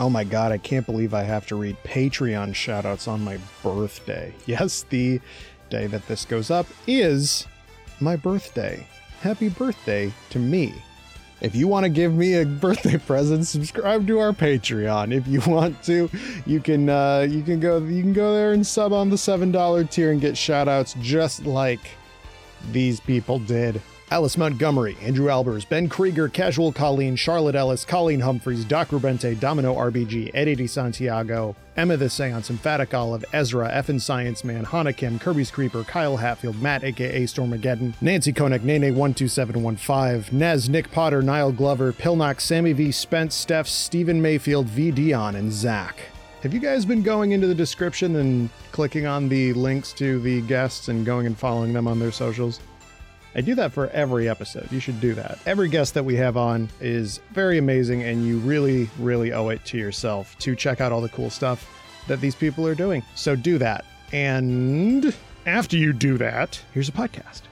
Oh my god, I can't believe I have to read Patreon shoutouts on my birthday. Yes, the day that this goes up is my birthday. Happy birthday to me. If you want to give me a birthday present, subscribe to our Patreon. If you want to, you can uh, you can go you can go there and sub on the seven dollar tier and get shoutouts just like these people did. Alice Montgomery, Andrew Albers, Ben Krieger, Casual Colleen, Charlotte Ellis, Colleen Humphreys, Doc Rubente, Domino RBG, Eddie Di Santiago, Emma the Seance, Emphatic Olive, Ezra, Effin Science Man, Hana Kim, Kirby's Creeper, Kyle Hatfield, Matt aka Stormageddon, Nancy Koenig, Nene12715, Nez, Nick Potter, Niall Glover, Pilnock, Sammy V, Spence, Steph, Stephen Mayfield, V Dion, and Zach. Have you guys been going into the description and clicking on the links to the guests and going and following them on their socials? I do that for every episode. You should do that. Every guest that we have on is very amazing, and you really, really owe it to yourself to check out all the cool stuff that these people are doing. So do that. And after you do that, here's a podcast.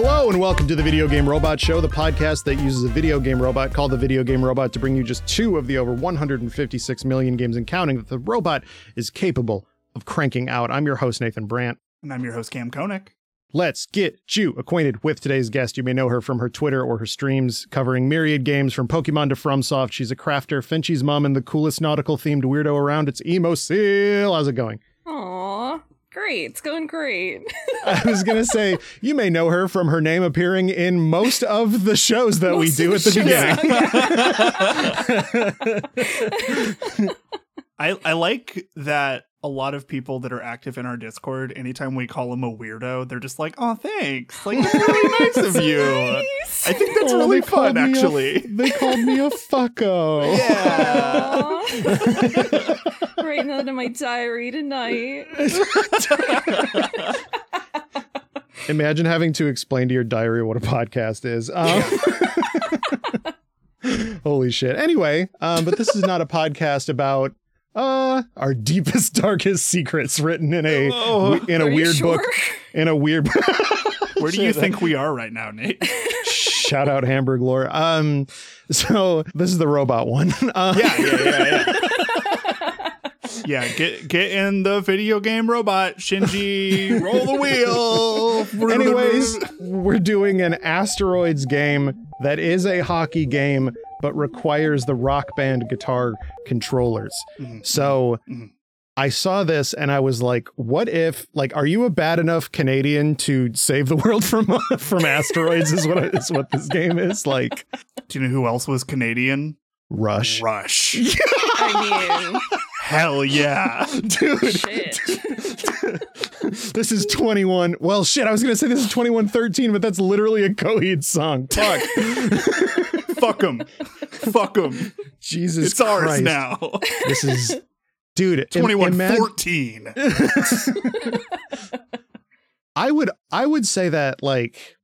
Hello and welcome to the Video Game Robot Show, the podcast that uses a video game robot called the Video Game Robot to bring you just two of the over 156 million games and counting that the robot is capable of cranking out. I'm your host, Nathan Brandt. And I'm your host, Kam Koenig. Let's get you acquainted with today's guest. You may know her from her Twitter or her streams covering myriad games from Pokemon to FromSoft. She's a crafter, Finchie's mom, and the coolest nautical themed weirdo around. It's Emoseal. How's it going? Aw, great. It's going great. I was going to say, you may know her from her name appearing in most of the shows that we do of at the the beginning. I, I like that a lot of people that are active in our Discord, anytime we call them a weirdo, they're just like, oh, thanks. Like, that's really nice of you. Nice. I think that's Oh, really they called fun, me a- actually. they called me a fucko. Yeah. Aw. Writing that in my diary tonight. Imagine having to explain to your diary what a podcast is. Um, holy shit. Anyway, um, but this is not a podcast about uh our deepest darkest secrets written in a Oh. in a weird sure? book in a weird Where do you think we are right now, Nate? shout out hamburg lore um so this is the robot one um, Yeah, yeah, yeah, yeah. Yeah, get get in the video game robot, Shinji. Roll the wheel. Anyways, we're doing an asteroids game that is a hockey game, but requires the rock band guitar controllers. Mhm. So Mhm. I saw this and I was like, what if like are you a bad enough Canadian to save the world from from asteroids is what is what this game is? Like do you know who else was Canadian? Rush. Rush. I mean, Hell yeah. Dude, shit. this is 21. Well, shit, I was going to say this is 2113, but that's literally a Coheed song. Fuck. Fuck them. Fuck them. Jesus It's ours Christ. now. This is dude, 2114. I would I would say that like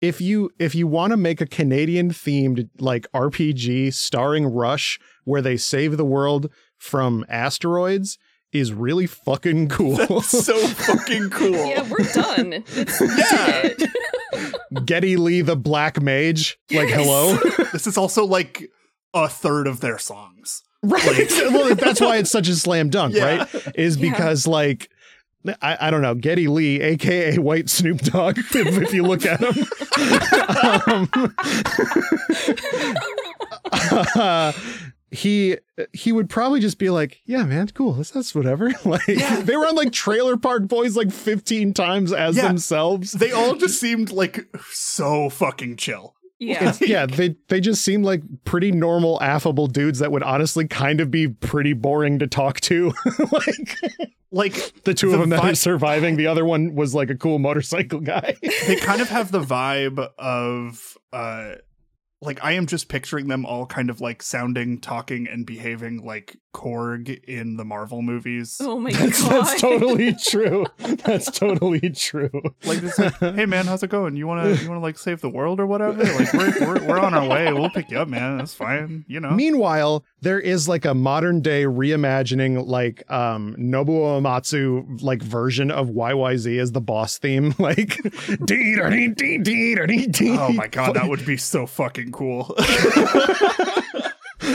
if you if you want to make a Canadian themed like RPG starring Rush where they save the world from asteroids is really fucking cool. That's so fucking cool. Yeah, we're done. It's, Yeah. we. Geddy Lee the Black Mage, like hello. This is also like a third of their songs. right. well, that's why it's such a slam dunk, Yeah. right? Is Yeah. because like I, I don't know, Geddy Lee, aka White Snoop Dogg, if, if you look at him. um, uh, he he would probably just be like, "Yeah, man, cool. That's, that's whatever." Like Yeah. they were on like Trailer Park Boys like 15 times as Yeah. themselves. They all just seemed like so fucking chill. Yeah. It's, yeah, they they just seem like pretty normal, affable dudes that would honestly kind of be pretty boring to talk to. like Like the two The of them that vi- are surviving. The other one was like a cool motorcycle guy. they kind of have the vibe of uh like I am just picturing them all kind of like sounding, talking, and behaving like Korg in the Marvel movies. Oh my That's, god. that's totally true. That's totally true. Like this, like, hey man, how's it going? You wanna you wanna like save the world or whatever? Like we're we're, we're on our way. We'll pick you up, man. That's fine. You know. Meanwhile, there is like a modern day reimagining, like um Nobuo Uematsu like version of YYZ as the boss theme, like. Oh my god, that would be so fucking cool.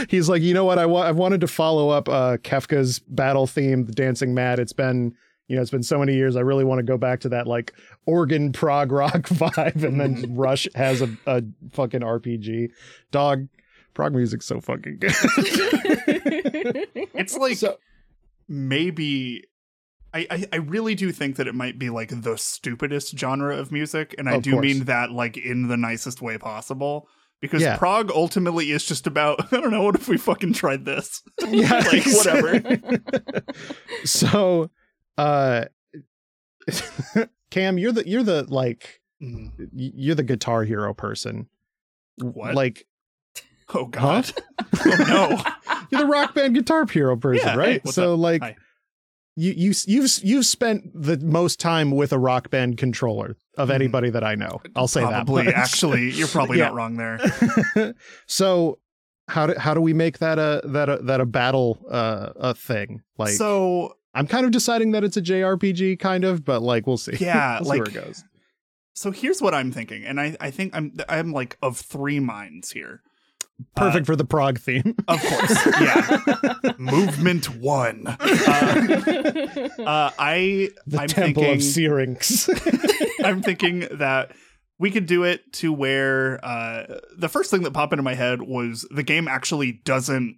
He's like, you know what? I wa- I've wanted to follow up uh Kefka's battle theme, the Dancing Mad. It's been you know, it's been so many years. I really want to go back to that like organ prog rock vibe, and then Rush has a, a fucking RPG. Dog, prog music's so fucking good. it's like So- maybe I, I I really do think that it might be like the stupidest genre of music, and I Of do course. mean that like in the nicest way possible. Because Yeah. prog ultimately is just about I don't know, what if we fucking tried this? Yeah, like whatever. so uh Kam, you're the you're the like Mm. you're the guitar hero person. What? Like Oh god. oh no. you're the rock band guitar hero person, Yeah, right? what's so up? like Hi. You you you've you've spent the most time with a rock band controller of Mhm. anybody that I know. I'll say probably that. Probably actually you're probably Yeah. not wrong there. so how do how do we make that a that a that a battle uh a thing? Like so I'm kind of deciding that it's a JRPG kind of, but like we'll see. Yeah, we'll see where like- it goes. so here's what I'm thinking, and I, I think I'm I'm like of three minds here. Perfect for the prog theme. Of course, yeah. Movement one. Uh, uh, I the I'm Temple thinking of Syrinx. I'm thinking that we could do it to where uh, the first thing that popped into my head was the game actually doesn't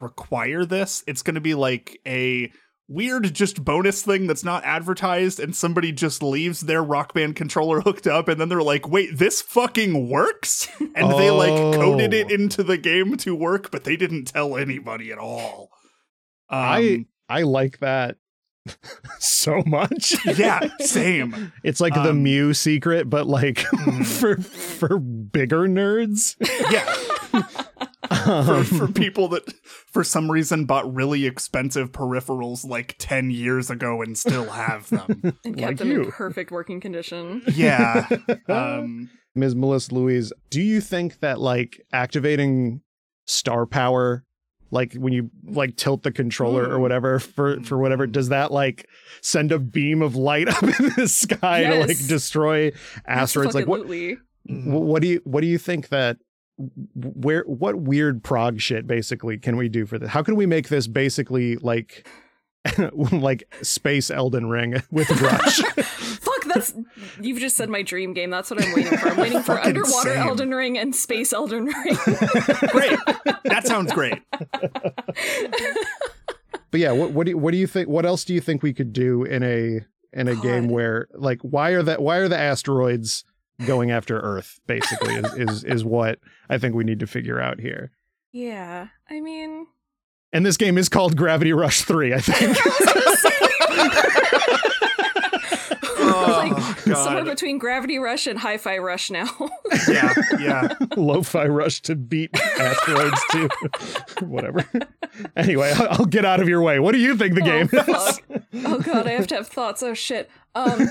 require this. It's going to be like a weird just bonus thing that's not advertised and somebody just leaves their rock band controller hooked up and then they're like wait this fucking works and they like coded it Oh. into the game to work but they didn't tell anybody at all um, I I like that so much. yeah same It's like the Um, Mew secret, but like Mhm. for for bigger nerds. yeah for, Um, for people that for some reason bought really expensive peripherals like 10 years ago and still have them and kept Like them you. in perfect working condition. yeah um Ms. Melissa Louise, do you think that like activating star power, like when you like tilt the controller or Hmm. whatever for for whatever, does that like send a beam of light up in the sky to like destroy asteroids? Like what what do you what do you think that where what weird prog shit basically can we do for this? How can we make this basically like like space Elden Ring with Rush? Fuck, that's you've just said my dream game. That's what I'm waiting for. I'm waiting for Fucking underwater same. Elden Ring and space Elden Ring. great that sounds great But yeah, what what do you, what do you think? What else do you think we could do in a in a game where like why are that why are the asteroids going after Earth? Basically, is, is is what I think we need to figure out here. yeah, I mean, And this game is called Gravity Rush Three. I think Oh, like somewhere between Gravity Rush and Hi-Fi Rush now. yeah yeah Lo-Fi Rush to beat asteroids too. Whatever. Anyway, I'll, I'll get out of your way. What do you think the Oh, game is? oh god, I have to have thoughts. Oh shit. Um,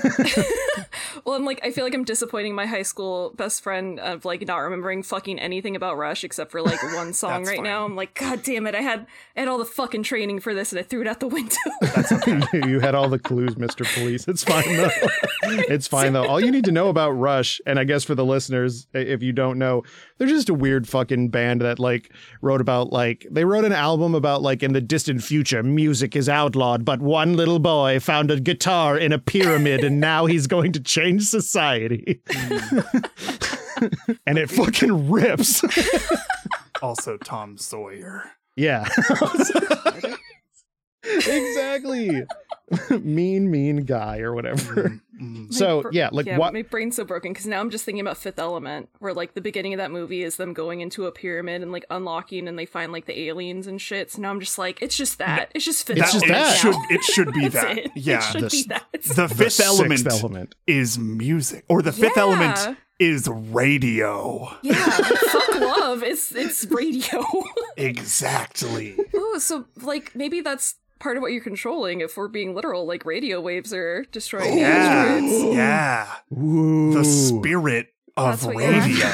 well, I'm like, I feel like I'm disappointing my high school best friend of like not remembering fucking anything about Rush except for like one song right fine. now. I'm like, god damn it, I had I had all the fucking training for this and I threw it out the window. you had all the clues, Mr. Police. It's fine though. It's fine though. All you need to know about Rush, and I guess for the listeners, if you don't know, they're just a weird fucking band that like wrote about like they wrote an album about like in the distant future, music is outlawed, but one little boy found a guitar in a pyramid, and now he's going to change society. Hmm. and it fucking rips. also tom sawyer Yeah. exactly. mean, mean guy or whatever. Mm, mm. So br- yeah, like yeah, what? My brain's so broken because now I'm just thinking about Fifth Element, where like the beginning of that movie is them going into a pyramid and like unlocking, and they find like the aliens and shit. So now I'm just like, it's just that. It's just Fifth It's just Element. that. should it should be that it. yeah it should the be that. the The fifth sixth element element. is music or the fifth Yeah. element is radio Yeah, fuck love. It's it's radio. exactly Ooh, Oh, so like maybe that's part of what you're controlling. If we're being literal, like radio waves are destroying Yeah, asteroids. yeah. Ooh. The spirit of That's what you're radio.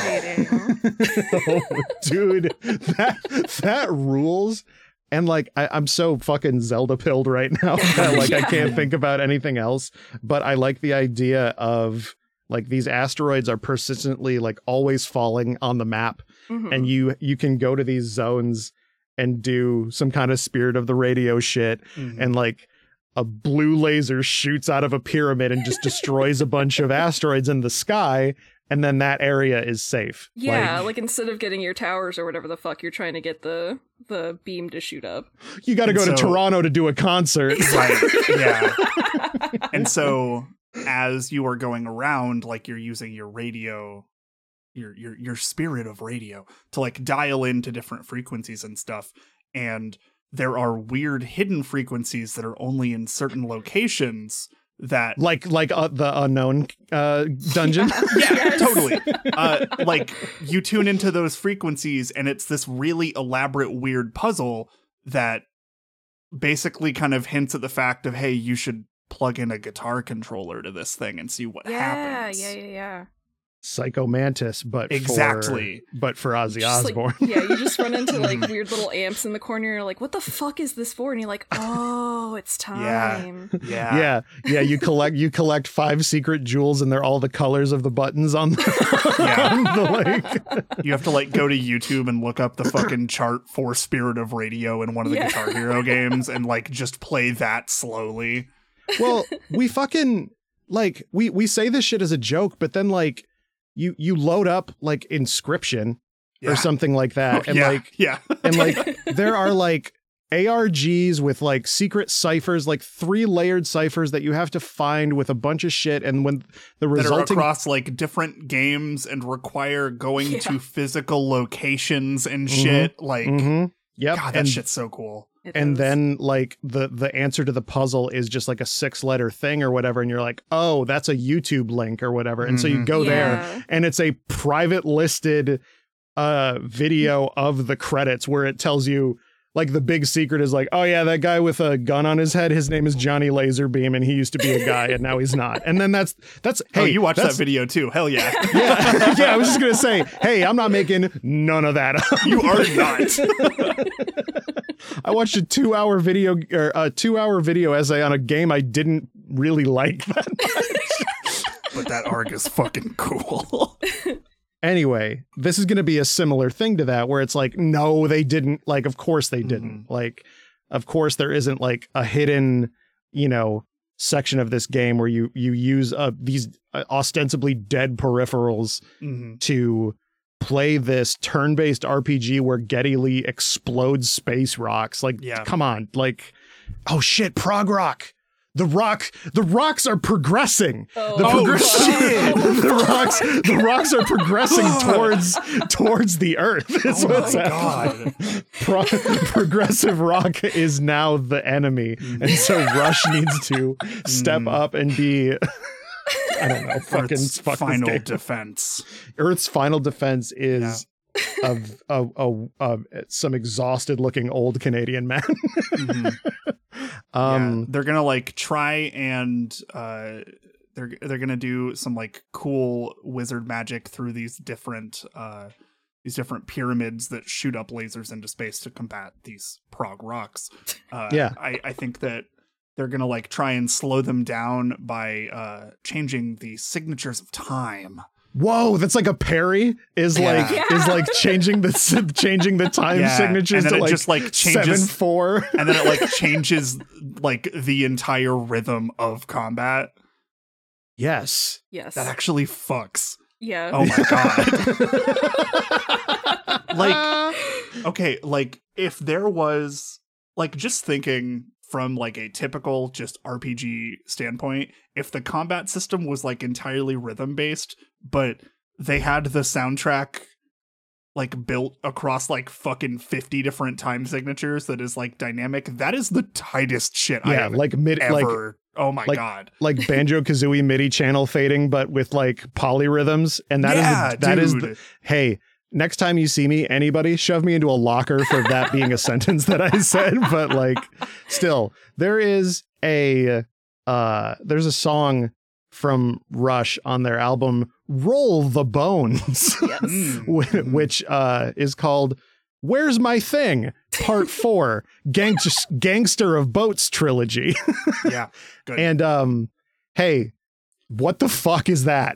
oh, dude, that that rules. And like I, I'm so fucking Zelda pilled right now that like I can't think about anything else. But I like the idea of like these asteroids are persistently like always falling on the map, Mhm. and you you can go to these zones and do some kind of spirit of the radio shit, Mhm. and like a blue laser shoots out of a pyramid and just destroys a bunch of asteroids in the sky, and then that area is safe. yeah, Like, like, instead of getting your towers or whatever the fuck, you're trying to get the the beam to shoot up. you got to And go to Toronto to do a concert. right. Yeah. and so as you are going around like you're using your radio your your your spirit of radio to like dial into different frequencies and stuff and there are weird hidden frequencies that are only in certain locations that like like uh, the unknown uh, dungeon. yeah Yes. totally uh like you tune into those frequencies and it's this really elaborate weird puzzle that basically kind of hints at the fact of hey you should plug in a guitar controller to this thing and see what happens. Yeah, happens yeah, yeah, yeah. Psycho Mantis, but Exactly. for, but for Ozzy Just, like- Osbourne. yeah, you just run into like weird little amps in the corner. You're like, what the fuck is this for? And you're like, oh, it's Yeah. time. yeah yeah, yeah. You collect you collect five secret jewels, and they're all the colors of the buttons on the, Yeah. on the like. you have to like go to youtube and look up the fucking chart for spirit of radio in one of the Yeah. guitar hero games and like just play that slowly Well, we fucking like we we say this shit as a joke, but then like you you load up like Inscryption yeah. or something like that, Oh, and yeah, like yeah and like there are like ARGs with like secret ciphers, like three layered ciphers that you have to find with a bunch of shit. And when the that are resulting, across like different games and require going Yeah. to physical locations and Mhm. shit. Like, Mhm. yep, God, that and shit's so cool. It and is. then like the the answer to the puzzle is just like a six letter thing or whatever, and you're like, oh, that's a YouTube link or whatever, and so you Mhm. go there, and it's a private listed uh video of the credits where it tells you like the big secret is like oh yeah that guy with a gun on his head his name is johnny laserbeam and he used to be a guy and now he's not and then that's that's oh, hey oh, you watched that video too. Hell yeah. yeah yeah i was just gonna say hey i'm not making none of that up. you are not. i watched a two hour video or a two hour video essay on a game i didn't really like that but that arc is fucking cool. anyway, this is going to be a similar thing to that where it's like, no, they didn't. Like, of course they didn't. Mm-hmm. Like, of course there isn't like a hidden, you know, section of this game where you you use uh, these uh, ostensibly dead peripherals Mhm. to play this turn-based RPG where Geddy Lee explodes space rocks. Like, Yeah. come on, like, oh shit, prog rock. The rock, the rocks are progressing. Oh, The Oh, progress- the rocks, the rocks are progressing towards towards the Earth. Is Oh what's my happening. god. Pro- progressive rock is now the enemy, and so Rush needs to step Mm. up and be. I don't know. Fucking Earth's fuck final defense. Earth's final defense is of of of of some exhausted looking old Canadian man. Mhm. um, yeah, they're gonna like try and uh they're they're gonna do some like cool wizard magic through these different uh these different pyramids that shoot up lasers into space to combat these prog rocks. Uh, Yeah. I, I think that they're gonna like try and slow them down by uh changing the signatures of time. Whoa, that's like a parry is Yeah. like Yeah. is like changing the changing the time Yeah, signatures and then to it like just like seven changes four. and then it like changes like the entire rhythm of combat. Yes. yes. That actually fucks. yeah. Oh my god. like okay, like if there was like just thinking from like a typical just RPG standpoint, if the combat system was like entirely rhythm based, but they had the soundtrack like built across like fucking 50 different time signatures that is like dynamic, that is the tightest shit I yeah, have like mid like oh my like- god. like banjo kazooie MIDI channel fading, but with like polyrhythms, and that is yeah, the, that is the hey. next time you see me, anybody shove me into a locker for that being a sentence that I said. But like, still, there is a uh, there's a song from Rush on their album "Roll the Bones," Yes. Mm. which uh, is called "Where's My Thing." Part Four, Gangs- Gangster of Boats trilogy. yeah. Good. and um, hey, what the fuck is that?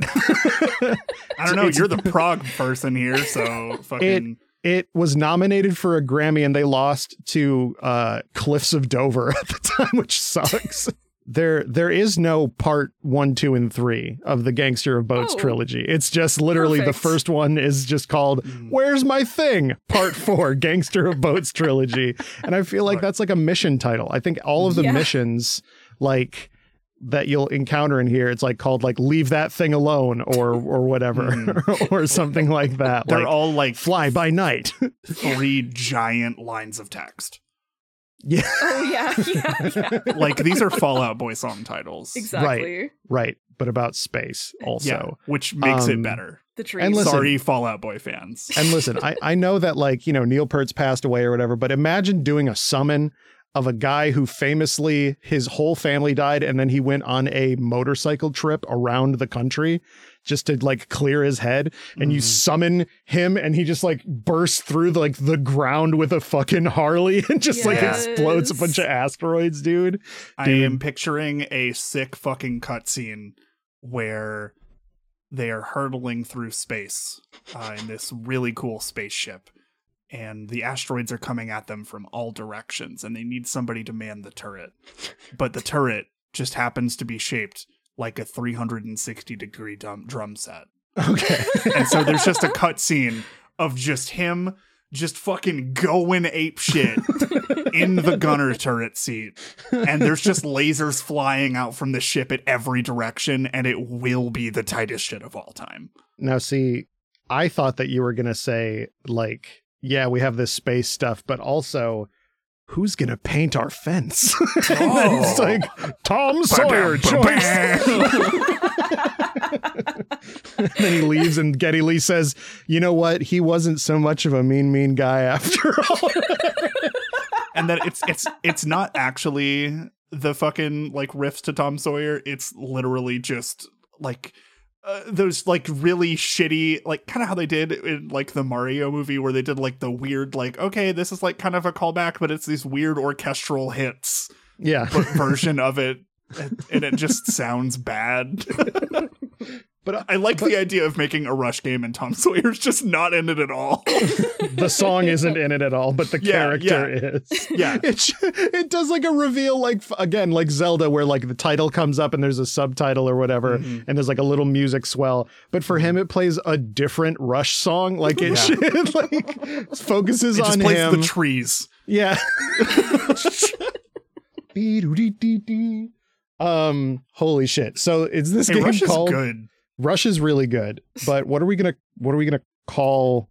I don't know. it's- You're the prog person here, so fucking. it was nominated for a Grammy and they lost to uh, Cliffs of Dover at the time, which sucks. There, there is no part one, two, and three of the Gangster of Boats Oh. trilogy. It's just literally the first one is just called Mm. "Where's My Thing?" Part four, Gangster of Boats trilogy, and I feel like Right. that's like a mission title. I think all of the Yeah. missions, like that you'll encounter in here, it's like called like "Leave That Thing Alone" or or whatever, or something like that. They're like, all like fly by night. three giant lines of text. Yeah, Oh yeah, yeah, yeah. Like these are Fall Out Boy song titles. exactly. right. Right. But about space also. Yeah, which makes Um, it better. The trees. and listen- Sorry, Fall Out Boy fans. And listen, I, I know that like, you know, Neil Peart's passed away or whatever, but imagine doing a summon of a guy who famously his whole family died and then he went on a motorcycle trip around the country just to like clear his head and you Mhm. summon him and he just like bursts through the, like the ground with a fucking Harley and just like explodes a bunch of asteroids, dude. I am picturing a sick fucking cutscene where they are hurtling through space uh, in this really cool spaceship, and the asteroids are coming at them from all directions, and they need somebody to man the turret. But the turret just happens to be shaped like a 360 degree drum, drum set. Okay. And so there's just a cutscene of just him just fucking going ape shit in the gunner turret seat. And there's just lasers flying out from the ship at every direction, and it will be the tightest shit of all time. Now, see, I thought that you were going to say, like, yeah, we have this space stuff, but also, who's going to paint our fence? and then it's Oh. like, Tom Sawyer choice. and then he leaves, and Geddy Lee says, you know what? He wasn't so much of a mean, mean guy after all. and then it's it's it's not actually the fucking like riffs to Tom Sawyer. It's literally just like uh, those like really shitty like kind of how they did in like the Mario movie where they did like the weird like okay this is like kind of a callback but it's these weird orchestral hits yeah. version of it and, and it just sounds bad. But I like the idea of making a rush game and Tom Sawyer's just not in it at all. the song isn't in it at all, but the Yeah, character is. Yeah. It it does like a reveal, like again, like Zelda, where like the title comes up and there's a subtitle or whatever, Mhm. and there's like a little music swell. But for him, it plays a different Rush song. Like it Yeah. should, like focuses It just on plays him. the trees. yeah. Um, holy shit! So is this Hey, game Rush is called good. Rush is really good, but what are we gonna what are we gonna call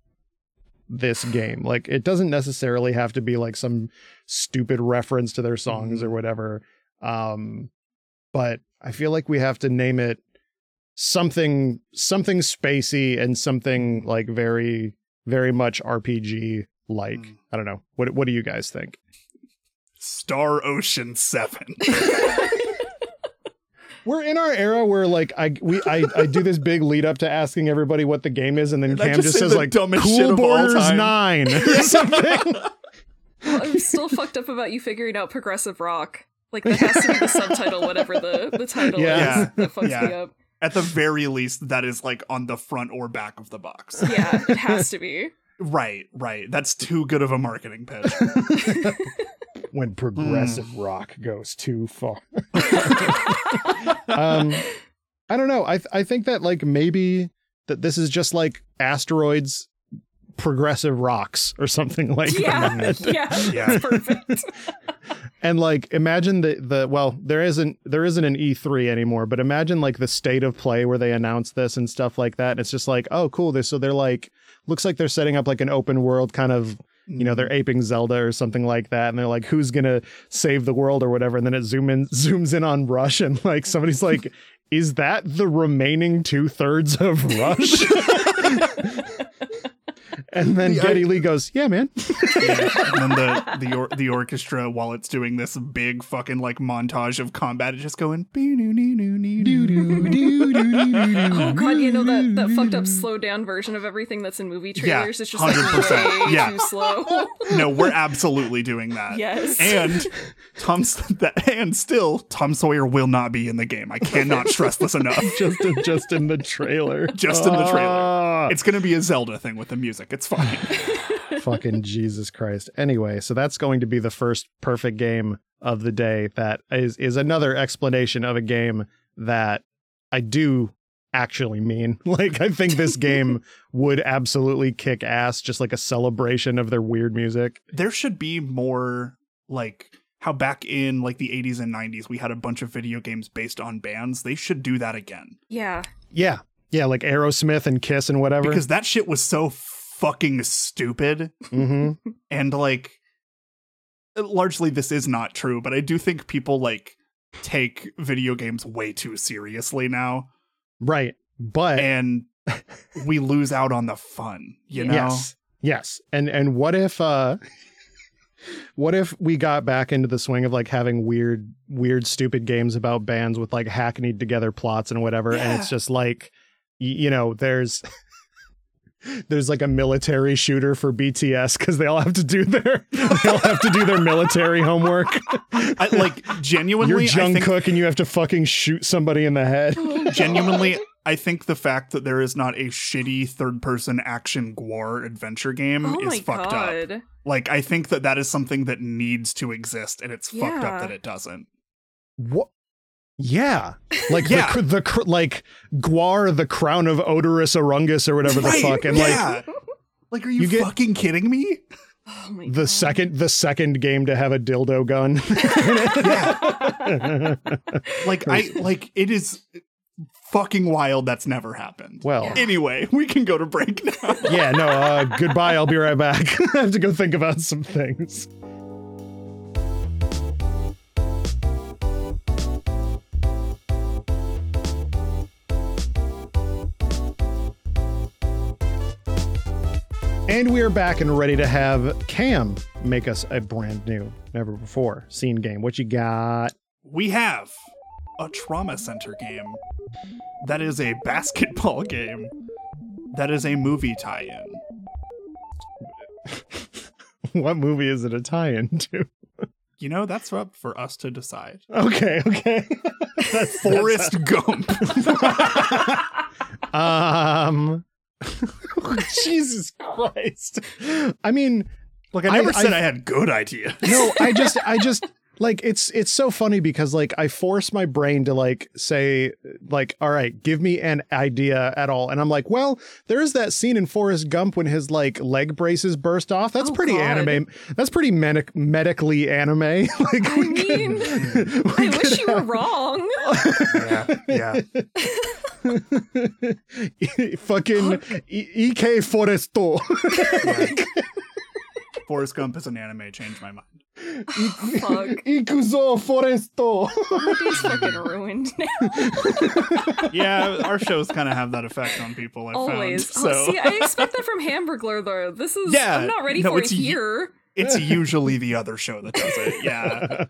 this game? Like it doesn't necessarily have to be like some stupid reference to their songs or whatever. Um but I feel like we have to name it something something spacey and something like very very much RPG like. Mm. I don't know. What what do you guys think? Star Ocean 7. We're in our era where like I we I, I do this big lead up to asking everybody what the game is, and then And Kam just just says like Cool of all Borders. Nine or something. Well, I'm still fucked up about you figuring out progressive rock. Like that has to be the subtitle, whatever the, the title Yeah. is. That fucks me Yeah. up. At the very least, that is like on the front or back of the box. Yeah, it has to be. right, right. That's too good of a marketing pitch. when progressive rock goes too far. um, I don't know. I th- I think that like maybe that this is just like asteroids, progressive rocks or something like Yeah, that. yeah, Yeah. perfect. And like imagine the the well there isn't there isn't an E3 anymore, but imagine like the state of play where they announce this and stuff like that. And it's just like, oh cool, this so they're like looks like they're setting up like an open world kind of you know they're mm-hmm. aping Zelda or something like that, and they're like, who's gonna save the world or whatever, and then it zoom in zooms in on Rush, and like somebody's like, is that the remaining two thirds of Rush? And then Yeah, Geddy Lee goes, "Yeah, man." Yeah, and then the the or, the orchestra while it's doing this big fucking like montage of combat is just going Oh god, you know that that fucked up slow down version of everything that's in movie Yeah, trailers. it's just like 100%, way yeah. too slow. no we're absolutely doing that yes. and Tom that and still Tom Sawyer will not be in the game I cannot stress this enough just just in the trailer. Just in the trailer. It's gonna be a Zelda thing with the music it's fine fucking Jesus Christ. Anyway, so that's going to be the first perfect game of the day that is is another explanation of a game that I do actually mean. Like I think this game would absolutely kick ass just like a celebration of their weird music. there should be more like how back in like the 80s and 90s we had a bunch of video games based on bands they should do that again yeah. Yeah. Yeah, like Aerosmith and Kiss and whatever. because that shit was so fucking stupid hmm and like largely this is not true but i do think people like take video games way too seriously now Right. But and we lose out on the fun you know Yes. Yes. And and what if uh what if we got back into the swing of like having weird weird stupid games about bands with like hackneyed together plots and whatever and it's just like you know there's there's like a military shooter for BTS cuz they all have to do their they all have to do their military homework. I, like genuinely You're I think Jungkook and you have to fucking shoot somebody in the head. genuinely i think the fact that there is not a shitty third person action gwar adventure game Oh is my fucked up like i think that that is something that needs to exist and it's fucked up that it doesn't What? Yeah, like Yeah. the the cr- like Gwar, the crown of Oderus Urungus or whatever the Right, fuck, and like yeah. like are you, You get- fucking kidding me Oh my the god. second the second game to have a dildo gun. like i like it is fucking wild that's never happened well, Yeah. anyway we can go to break now yeah, no. Uh, goodbye. I'll be right back. I have to go think about some things. And we are back and ready to have Kam make us a brand new, never before seen game. What you got? we have a trauma center game that is a basketball game that is a movie tie-in what movie is it a tie-in to? you know that's up for us to decide Okay, okay. That's forrest gump Um Jesus Christ. I mean, Look, I never I- said I- I had good ideas. no, I just I just like it's it's so funny because like I force my brain to like say like all right, give me an idea at all. And I'm like, well, there's that scene in Forrest Gump when his like leg braces burst off. That's Oh, pretty God. anime. That's pretty medic- medically anime. like I we mean, could- we I could wish you were wrong. yeah, yeah. fucking E- EK Foresto. Forrest Gump is an anime. Changed my mind. Fuck. Ikuzo Foresto. He's fucking ruined now. Yeah, our shows kind of have that effect on people. I Always. found. Oh, see, I expect that from Hamburglar though. This is Yeah, I'm not ready no, for it it's here. it's usually the other show that does it. Yeah.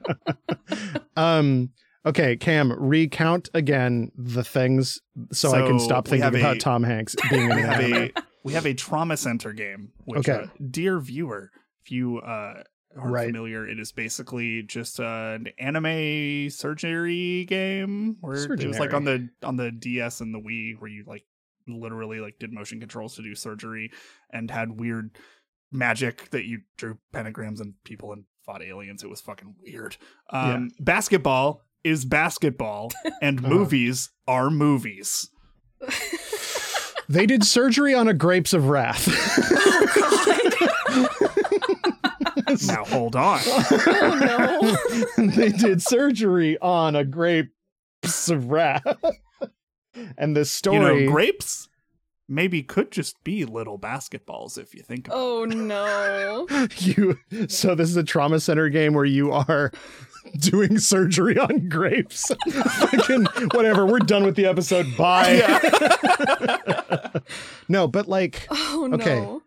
um okay kam recount again the things so, i can stop thinking have a- about tom hanks being in we an have anime. a we have a trauma center game. Which, Okay. uh, dear viewer, if you uh, aren't Right. familiar, it is basically just uh, an anime surgery game where it was like on the on the DS and the Wii, where you like literally like did motion controls to do surgery and had weird magic that you drew pentagrams and people and fought aliens. It was fucking weird. Um, Basketball is basketball, and Uh-huh. movies are movies. they did surgery on a grapes of wrath Now hold on. Oh no. they did surgery on a grapes of wrath and the you story know, grapes maybe could just be little basketballs if you think about Oh no. you so this is a trauma center game where you are doing surgery on grapes fucking whatever we're done with the episode bye no but like Oh. Okay. I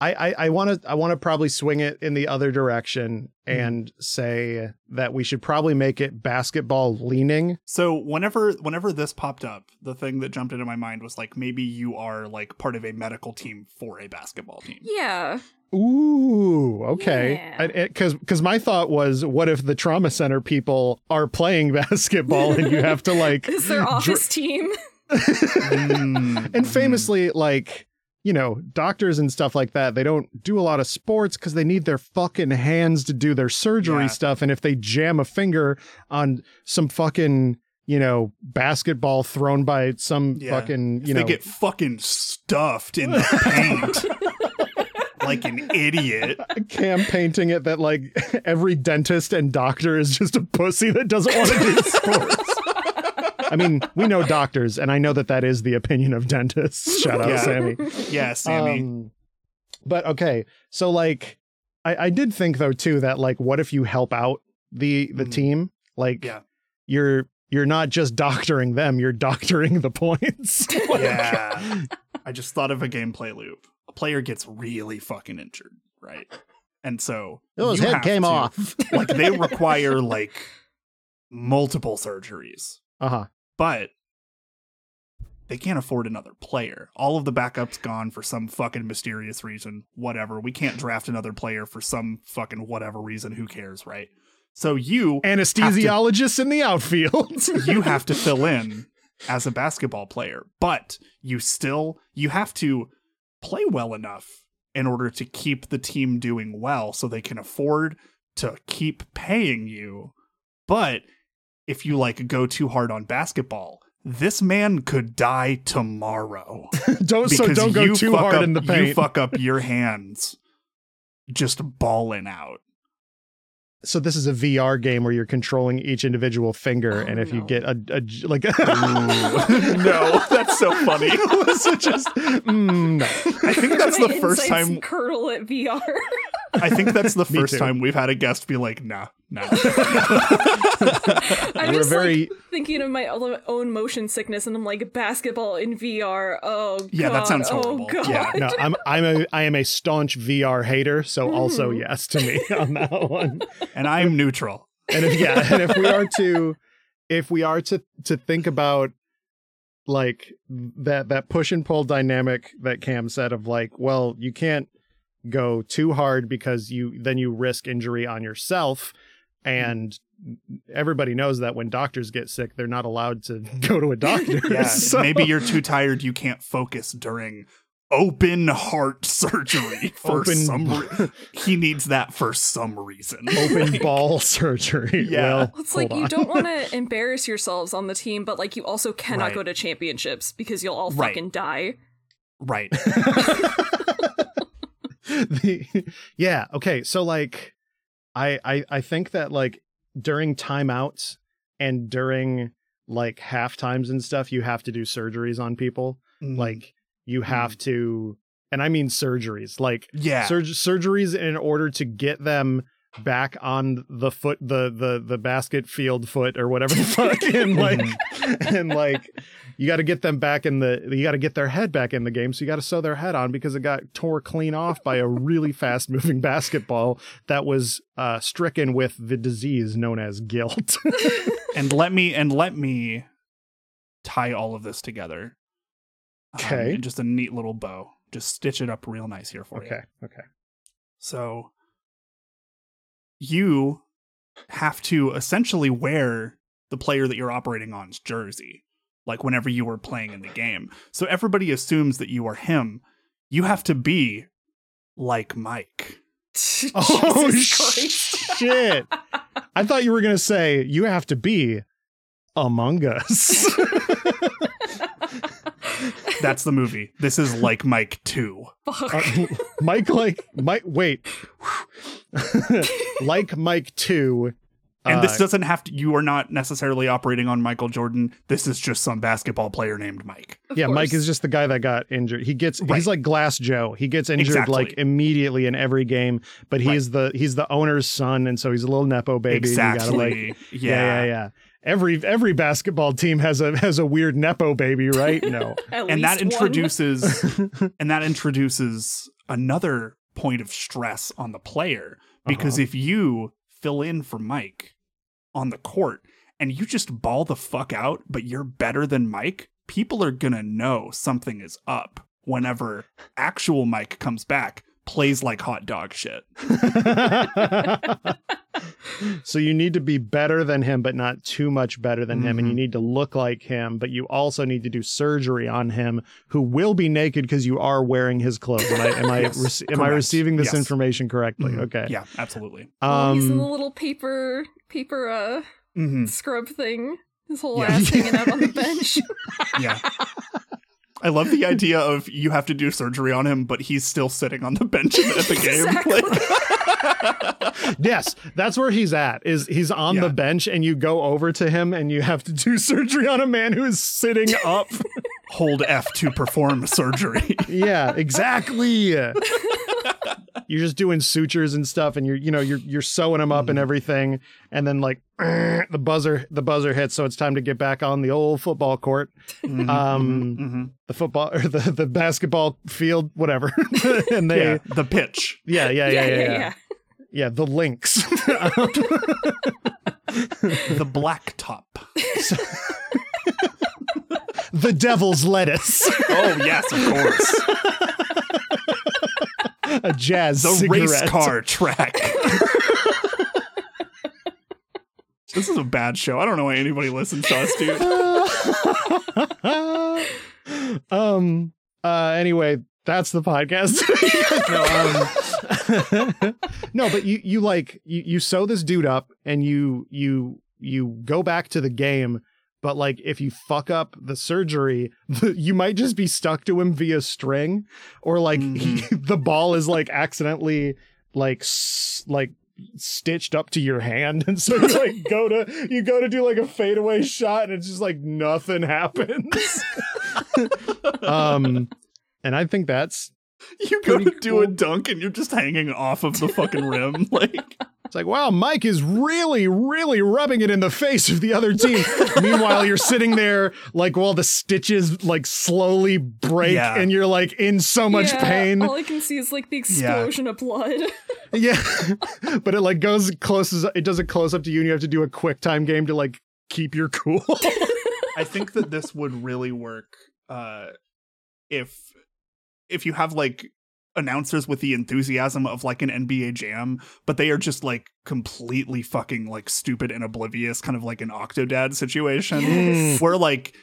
I want to I want to probably swing it in the other direction Mhm. and say that we should probably make it basketball leaning. So whenever whenever this popped up, the thing that jumped into my mind was like maybe you are like part of a medical team for a basketball team. Yeah. Ooh, okay. Yeah. Because because my thought was, what if the trauma center people are playing basketball and you have to like Is their office team? Mm, and famously like you know doctors and stuff like that they don't do a lot of sports because they need their fucking hands to do their surgery Yeah. stuff and if they jam a finger on some fucking you know basketball thrown by some Yeah. fucking if know, they get fucking stuffed in the paint like an idiot. kam painting it that like every dentist and doctor is just a pussy that doesn't want to do sports I mean, we know doctors, and I know that that is the opinion of dentists. Shout out, Yeah. Sammy. Yeah, Sammy. Um, but okay, so like, I, I did think though too that like, what if you help out the the Mhm. team? Like, Yeah. you're you're not just doctoring them, you're doctoring the points. Like, yeah. I just thought of a gameplay loop. A player gets really fucking injured, right? And so Oh, his head came to- off. like they require like multiple surgeries. Uh huh. But they can't afford another player. All of the backups gone for some fucking mysterious reason. Whatever. We can't draft another player for some fucking whatever reason. Who cares, right? So you Anesthesiologists in the outfield. you have to fill in as a basketball player, but you still you have to play well enough in order to keep the team doing well so they can afford to keep paying you. But if you like go too hard on basketball, this man could die tomorrow. don't so don't go too hard up- in the paint. You fuck up your hands just balling out. so this is a VR game where you're controlling each individual finger, Oh, and if you no. get a, a j- like, no, that's so funny. so just mm, no. I think that's My the first time Curdle at VR. I think that's the first too. time we've had a guest be like, nah, nah. I'm We're just very like thinking of my own- own motion sickness, and I'm like basketball in VR. Oh, Yeah, that God. sounds oh, horrible. God. Yeah. no, I'm I'm a I am a staunch VR hater, so also Mhm. yes to me on that one. and I'm neutral. And if yeah, and if we are to if we are to to think about like that that push and pull dynamic that Kam said of like, well, you can't go too hard because you then you risk injury on yourself Mm-hmm. and everybody knows that when doctors get sick they're not allowed to go to a doctor Yeah, So- maybe you're too tired. You can't focus during open heart surgery for Open- some. Re- he needs that for some reason. open ball surgery Yeah. well It's like hold you on. don't want to embarrass yourselves on the team, but like you also cannot Right. go to championships because you'll all Right. fucking die. right. the, yeah okay so like I, I i think that like during timeouts and during like half times and stuff you have to do surgeries on people. Mm, like you have to and i mean surgeries like yeah. surg- surgeries in order to get them back on the foot the the the basket field foot or whatever the fuck and like and like you got to get them back in the you got to get their head back in the game so you got to sew their head on because it got tore clean off by a really fast moving basketball that was uh stricken with the disease known as guilt and let me and let me tie all of this together. um, Okay. in just a neat little bow. Just stitch it up real nice here for you. okay okay So you have to essentially wear the player that you're operating on's jersey, like whenever you were playing in the game. So everybody assumes that you are him. You have to be like Mike. oh shit i thought you were gonna say you have to be among us That's the movie. This is like Mike 2. Fuck. Uh, Mike like Mike wait. Like Mike 2. And uh, this doesn't have to, you are not necessarily operating on Michael Jordan. This is just some basketball player named Mike. Of yeah, Mike is just the guy that got injured. He gets Right. he's like Glass Joe. He gets injured Exactly. like immediately in every game, but he's the he's the owner's son and so he's a little nepo baby. and gotta, exactly. like, yeah, yeah, yeah. every every basketball team has a has a weird nepo baby, right? No. And that introduces and that introduces another point of stress on the player because Uh-huh. if you fill in for Mike on the court and you just ball the fuck out but you're better than Mike, people are going to know something is up whenever actual Mike comes back plays like hot dog shit. so you need to be better than him, but not too much better than him, and you Mhm. need to look like him, but you also need to do surgery on him, who will be naked because you are wearing his clothes. Am I am I, Yes, rece- am I receiving this Yes. information correctly? Mhm. Okay. Yeah, absolutely. Well, he's in the Um, little paper paper uh Mhm. scrub thing. His whole Yeah. ass hanging out on the bench. Yeah. I love the idea of you have to do surgery on him, but he's still sitting on the bench at the game. Like- yes, that's where he's at. Is he's on the bench, and you go over to him, and you have to do surgery on a man who is sitting up. Hold F to perform surgery. yeah, exactly. you're just doing sutures and stuff, and you're you know you're you're sewing them up and Mhm. everything, and then like the buzzer the buzzer hits, so it's time to get back on the old football court, Mhm, Um, mhm, mhm. the football or the the basketball field, whatever, and they yeah, the pitch. yeah yeah yeah yeah yeah, yeah, the links. The black top. The devil's lettuce, Oh yes, of course. a jazz The cigarette. race car track. this is a bad show. I don't know why anybody listens to us, dude. um. Uh. Anyway, that's the podcast. no. Um, no, but you you like you you sew this dude up and you you you go back to the game. But like, if you fuck up the surgery, you might just be stuck to him via string, or like he, the ball is like accidentally like s- like stitched up to your hand and so you like go to you go to do like a fadeaway shot and it's just like nothing happens um and i think that's You go to do a dunk and you're just hanging off of the fucking rim. Like it's like wow mike is really really rubbing it in the face of the other team. Meanwhile you're sitting there like while the stitches like slowly break Yeah. and you're like in so much Yeah, pain. All I can see is like the explosion of blood. yeah. But it like goes closes it does a close up to you and you have to do a quick time game to like keep your cool. I think that this would really work uh if if you have like announcers with the enthusiasm of like an NBA jam, but they are just like completely fucking like stupid and oblivious, kind of like an Octodad situation. Yes. Where like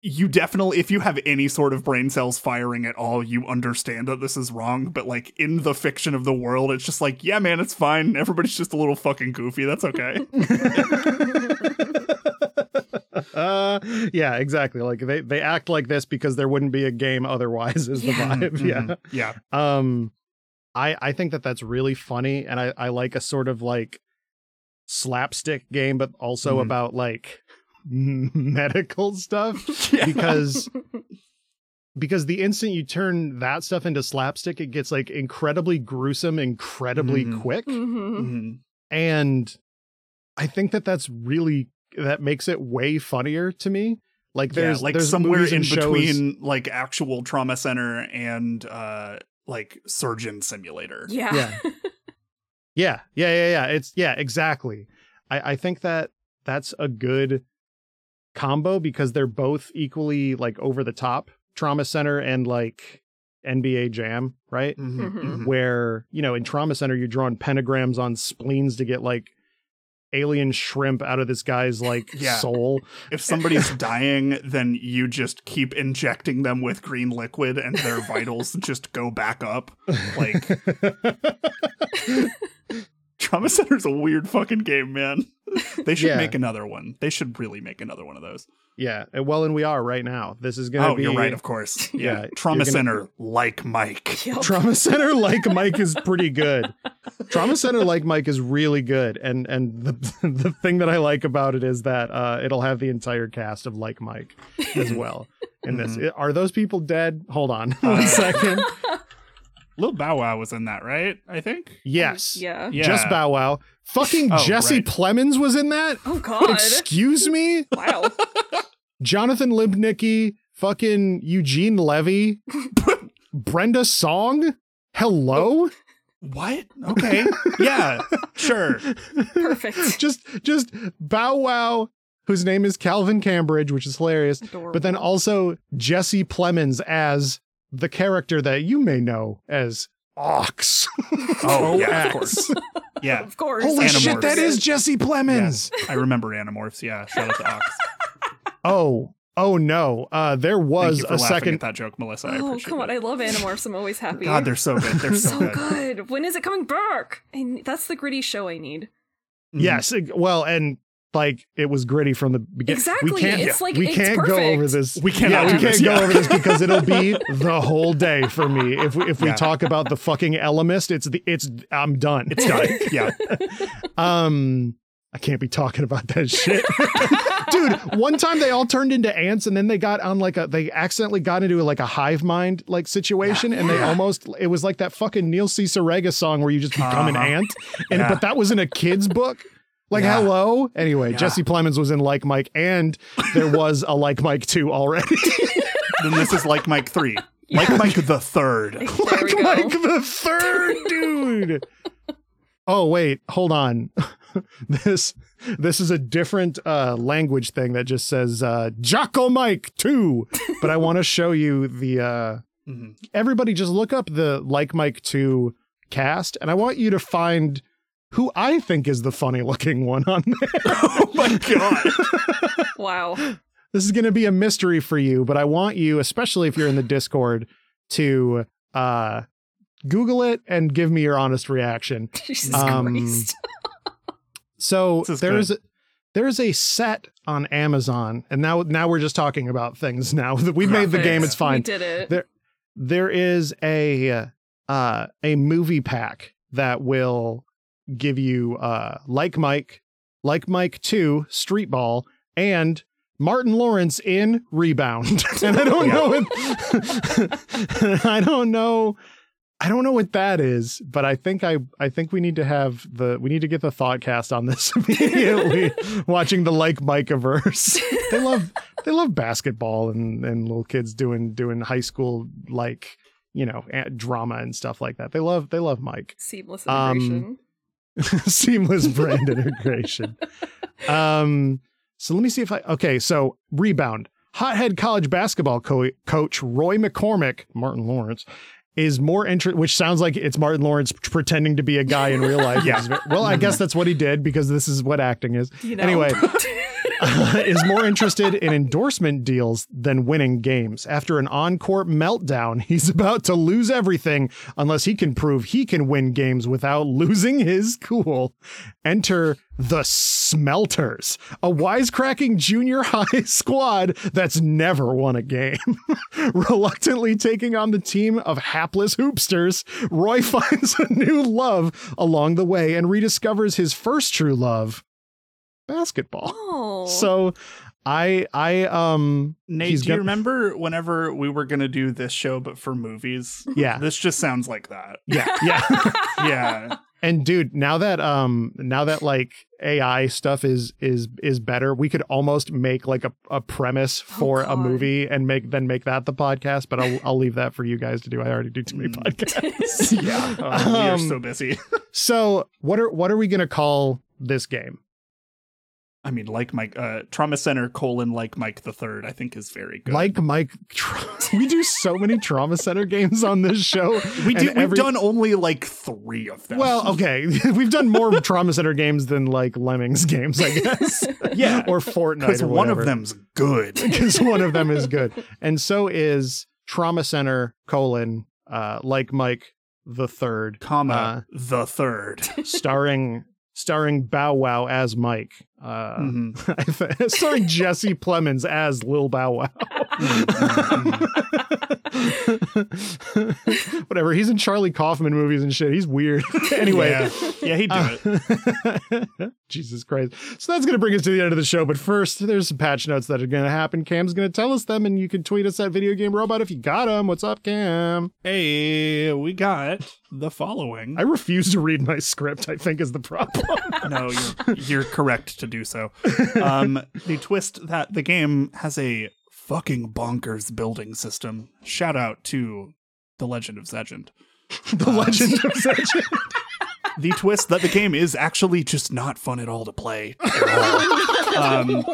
you definitely if you have any sort of brain cells firing at all, you understand that this is wrong. But like in the fiction of the world, it's just like, yeah, man, it's fine. Everybody's just a little fucking goofy. That's okay. uh yeah exactly like they they act like this because there wouldn't be a game otherwise is the Yeah. vibe Mhm. Yeah. yeah um i i think that that's really funny and i i like a sort of like slapstick game but also Mhm. about like medical stuff Yeah. because because the instant you turn that stuff into slapstick it gets like incredibly gruesome incredibly Mhm. quick Mhm. Mhm. and i think that that's really that makes it way funnier to me like there's yeah, like there's somewhere in shows- between like actual trauma center and uh like surgeon simulator. Yeah. Yeah. yeah yeah yeah yeah it's yeah exactly i i think that that's a good combo because they're both equally like over the top trauma center and like nba jam right Mhm, Mhm. mhm. where you know in trauma center you're drawing pentagrams on spleens to get like alien shrimp out of this guy's like Yeah. soul If somebody's dying, then you just keep injecting them with green liquid and their vitals just go back up. Like Trauma Center's a weird fucking game, man. They should Yeah. make another one. They should really make another one of those. yeah well and we are right now this is gonna be. Oh, be you're right, of course. Yeah. Yeah, Trauma gonna- Center like Mike. Yep. Trauma Center like Mike is pretty good. Trauma Center like Mike is really good, and and the the thing that I like about it is that uh, it'll have the entire cast of like Mike as well. In this, are those people dead? Hold on one Uh, second. Lil Bow Wow was in that, right? I think. Yes. Yeah. Yeah. Just Bow Wow. Fucking Oh, Jesse right. Plemons was in that? Oh God. Excuse me? wow. Jonathan Lipnicki, fucking Eugene Levy, Brenda Song? Hello? Oh. What? Okay. yeah. Sure. Perfect. just just Bow Wow, whose name is Calvin Cambridge, which is hilarious. Adorable. But then also Jesse Plemons as the character that you may know as Ox. Oh, yeah, of course. Yeah. of course. Holy Animorphs. shit, that is Jesse Plemons. I remember Animorphs. Yeah. Shout out to Ox. Oh, oh no. Uh there Thank was you for a second at that joke, Melissa. I Oh appreciate come on! it. I love Animorphs. I'm always happy. God, they're so good. They're so, so good. good. When is it coming back? And that's the gritty show I need. Mhm. Yes, it- well, and like it was gritty from the beginning. Exactly. We can't, It's like- we it's can't go over this. We cannot Yeah, we can't this, go yeah. over this because it'll be the whole day for me. If we if we Yeah. talk about the fucking Ellimist, it's the it's I'm done. It's done. Yeah. um, I can't be talking about that shit. Dude, one time they all turned into ants and then they got on like a they accidentally got into like a hive mind like situation and they almost it was like that fucking Neil Cicerega song where you just become an Uh-huh. ant. And Yeah. but that was in a kid's book. Like Yeah. hello. Anyway, Yeah. Jesse Plemons was in Like Mike and there was a Like Mike 2 already. then this is like Mike 3. Like Mike the third. Like go. Mike the third dude. oh wait, hold on. this this is a different uh language thing that just says uh Jocko Mike 2. But I want to show you the uh Mhm. everybody just look up the Like Mike 2 cast and I want you to find who I think is the funny looking one on there. Oh my god. Wow. this is going to be a mystery for you, but I want you, especially if you're in the Discord, to uh, Google it and give me your honest reaction. Jesus Um, Christ. So there's a, there's a set on Amazon, and now now we're just talking about things. Now that we've made the game, it's fine. We did it. There- There is a uh, a movie pack that will give you uh, like Mike, like Mike Two, Street Ball, and Martin Lawrence in Rebound. and I don't know what I don't know I don't know what that is, but I think I I think we need to have the we need to get the thoughtcast on this immediately. watching the like Mikeaverse. they love they love basketball and and little kids doing doing high school like you know drama and stuff like that. They love they love Mike. Seamless um, integration. Seamless brand integration. Um, so let me see if I okay. So rebound. Hothead college basketball co- coach Roy McCormick, Martin Lawrence, is more interested. Which sounds like it's Martin Lawrence pretending to be a guy in real life. Yeah. Well, I guess that's what he did because this is what acting is. you know? Anyway, is more interested in endorsement deals than winning games. After an on-court meltdown, he's about to lose everything unless he can prove he can win games without losing his cool. Enter the Smelters, a wisecracking junior high squad that's never won a game. Reluctantly taking on the team of hapless hoopsters, Roy finds a new love along the way and rediscovers his first true love, basketball. oh. So I I um Nate, He's do you got- remember whenever we were going to do this show, but for movies? yeah. This just sounds like that. Yeah. Yeah. Yeah. and dude, now that um now that like AI stuff is is is better, we could almost make like a, a premise Oh, for a movie and make then make that the podcast, but I'll I'll leave that for you guys to do. I already do too many Mm. podcasts. yeah. Oh, we are Um, so busy. so what are what are we gonna call this game? I mean, like Mike, uh, Trauma Center colon like Mike the Third, I think is very good. Like Mike, we do so many trauma center games on this show. we do, we've every- done only like three of them. Well, okay, we've done more trauma center games than like Lemmings games, I guess. Yeah. or Fortnite, because one of them's good. because one of them is good, and so is Trauma Center colon uh, like Mike the Third, comma Uh, the third. starring starring Bow Wow as Mike. Uh, Mhm. starring Jesse Plemons as Lil Bow Wow. Whatever. He's in Charlie Kaufman movies and shit. He's weird. anyway. yeah, yeah, he'd do it. Jesus Christ. So that's going to bring us to the end of the show. But first, there's some patch notes that are going to happen. Kam's going to tell us them, and you can tweet us at Video Game Robot if you got them. What's up, Kam? Hey, we got the following. I refuse to read my script, I think, is the problem. no, you're, you're correct to do so. Um, the twist that the game has a fucking bonkers building system. Shout out to The Legend of Legend. the Legend of Legend. The twist that the game is actually just not fun at all to play. all. Um,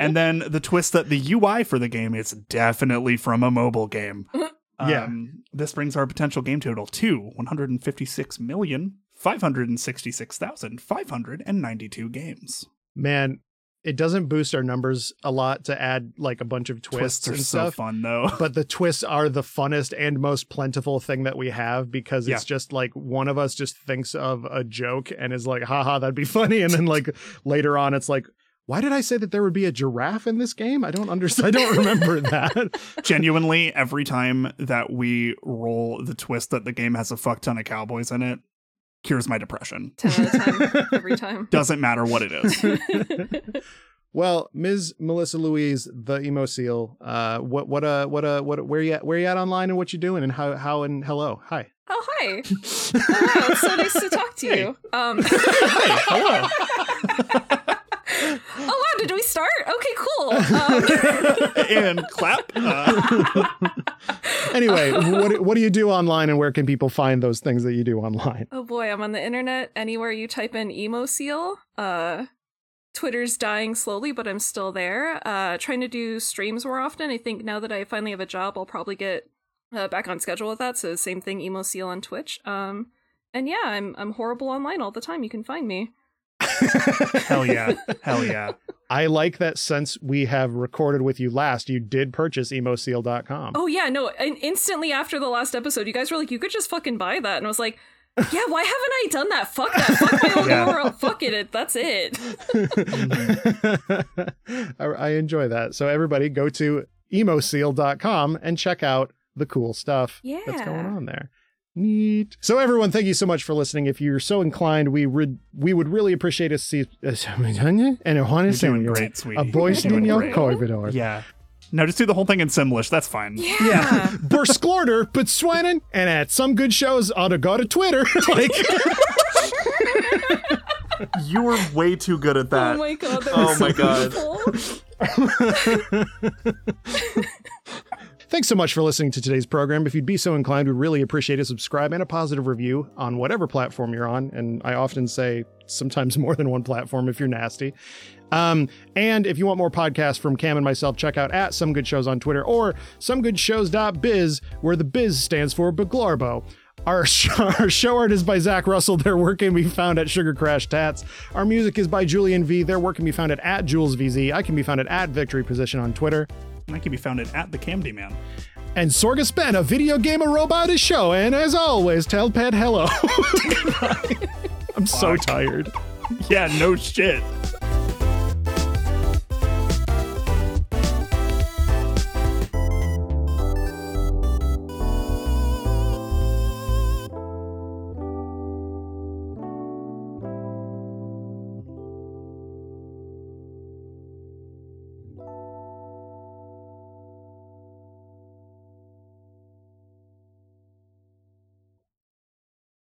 and then the twist that the UI for the game is definitely from a mobile game. Yeah. Um, this brings our potential game total to 156,566,592 games. Man, it doesn't boost our numbers a lot to add like a bunch of twists, Twists are and so stuff. fun though. but the twists are the funnest and most plentiful thing that we have because it's Yeah. just like one of us just thinks of a joke and is like, haha, that'd be funny. And then like later on, it's like, why did I say that there would be a giraffe in this game? I don't understand. I don't remember that. Genuinely, every time that we roll the twist that the game has a fuck ton of cowboys in it, cures my depression. 10 out of 10 every time. Doesn't matter what it is. Well, Ms. Melissa Louise, the emo seal, uh, what, what, uh, what, uh, what, where you at, where you at online and what you doing and how, how, and hello. Hi. Oh, hi. Oh, wow, it's so nice to talk to you. Um, hey, hello. oh, wow, did we start? Okay, cool. Um, and clap. Uh, Anyway, what, what do you do online and where can people find those things that you do online? oh boy, I'm on the internet. Anywhere you type in Emoseal, uh, Twitter's dying slowly, but I'm still there. Uh, trying to do streams more often. I think now that I finally have a job, I'll probably get uh, back on schedule with that. So same thing, Emoseal on Twitch. Um, and yeah, I'm I'm horrible online all the time. You can find me. hell yeah. Hell yeah. I like that since we have recorded with you last, you did purchase emoseal.com. Oh yeah, no. And instantly after the last episode, you guys were like, "You could just fucking buy that," and I was like, "Yeah, why haven't I done that? Fuck that. Fuck my own Yeah. URL. Fuck it. That's it." I, I enjoy that. So everybody go to emoseal.com and check out the cool stuff that's going on there. Neat. So everyone, thank you so much for listening. If you're so inclined, we would we would really appreciate a see and a You're doing great, sweetie. A voice in your corridor. Yeah. No, just do the whole thing in Simlish. That's fine. Yeah. Yeah. Bursklorder, but Swanen, and at some good shows, ought to go to Twitter. like, You were way too good at that. Oh my god. That Oh was my so God. thanks so much for listening to today's program. If you'd be so inclined, we'd really appreciate a subscribe and a positive review on whatever platform you're on. And I often say sometimes more than one platform if you're nasty. Um, and if you want more podcasts from Kam and myself, check out at Some Good Shows on Twitter or somegoodshows.biz, where the biz stands for Beglarbo. Our show, our show art is by Zack Russell. Their work can be found at Sugar Crash Tats. Our music is by Julian V. Their work can be found at, at Jules VZ. I can be found at, at Victory Position on Twitter. That can be found at, at the Camdy Man. And Sorgus Ben, a video game a robot is show. And as always, tell Pet hello. I'm so tired. Yeah, no shit.